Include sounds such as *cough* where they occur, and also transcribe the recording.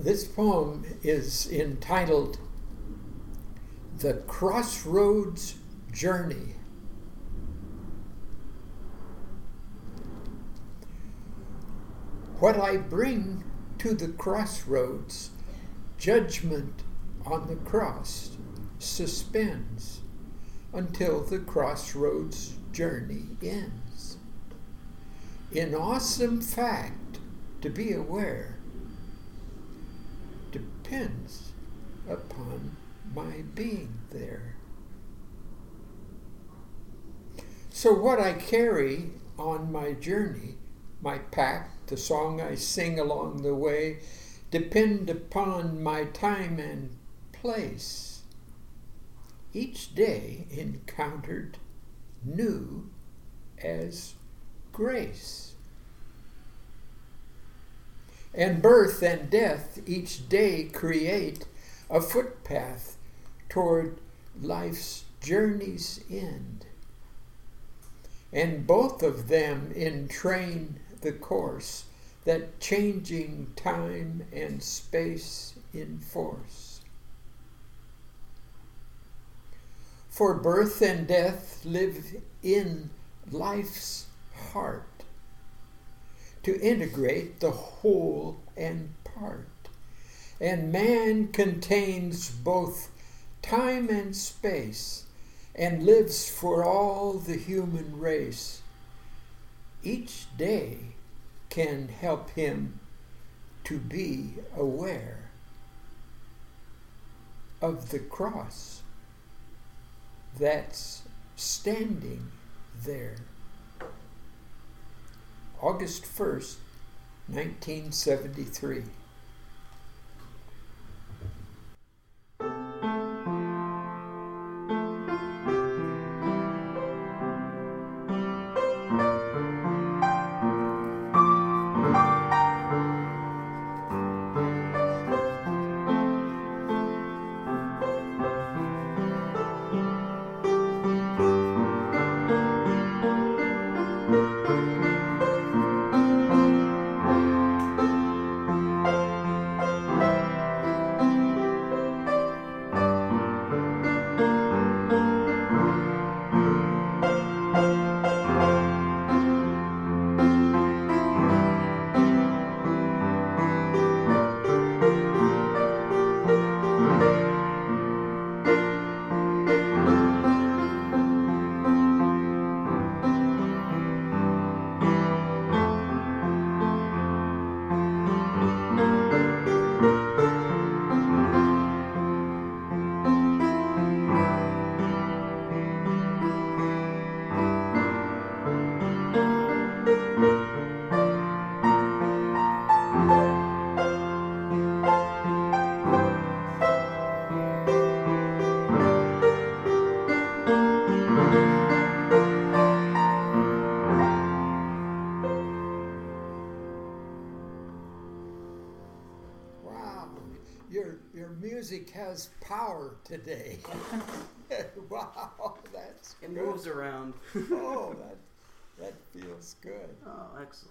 This poem is entitled The Crossroads Journey. What I bring to the crossroads, judgment on the cross suspends until the crossroads journey ends. In awesome fact, to be aware depends upon my being there. So, what I carry on my journey, my pack, the song I sing along the way, depend upon my time and place. Each day encountered new as grace. And birth and death each day create a footpath toward life's journey's end. And both of them entrain the course that changing time and space enforce. For birth and death live in life's heart to integrate the whole and part. And man contains both time and space and lives for all the human race. Each day can help him to be aware of the cross that's standing there. August 1st, 1973. Your your music has power today. *laughs* wow, that's It good. moves around. oh, that that feels good. Oh, excellent.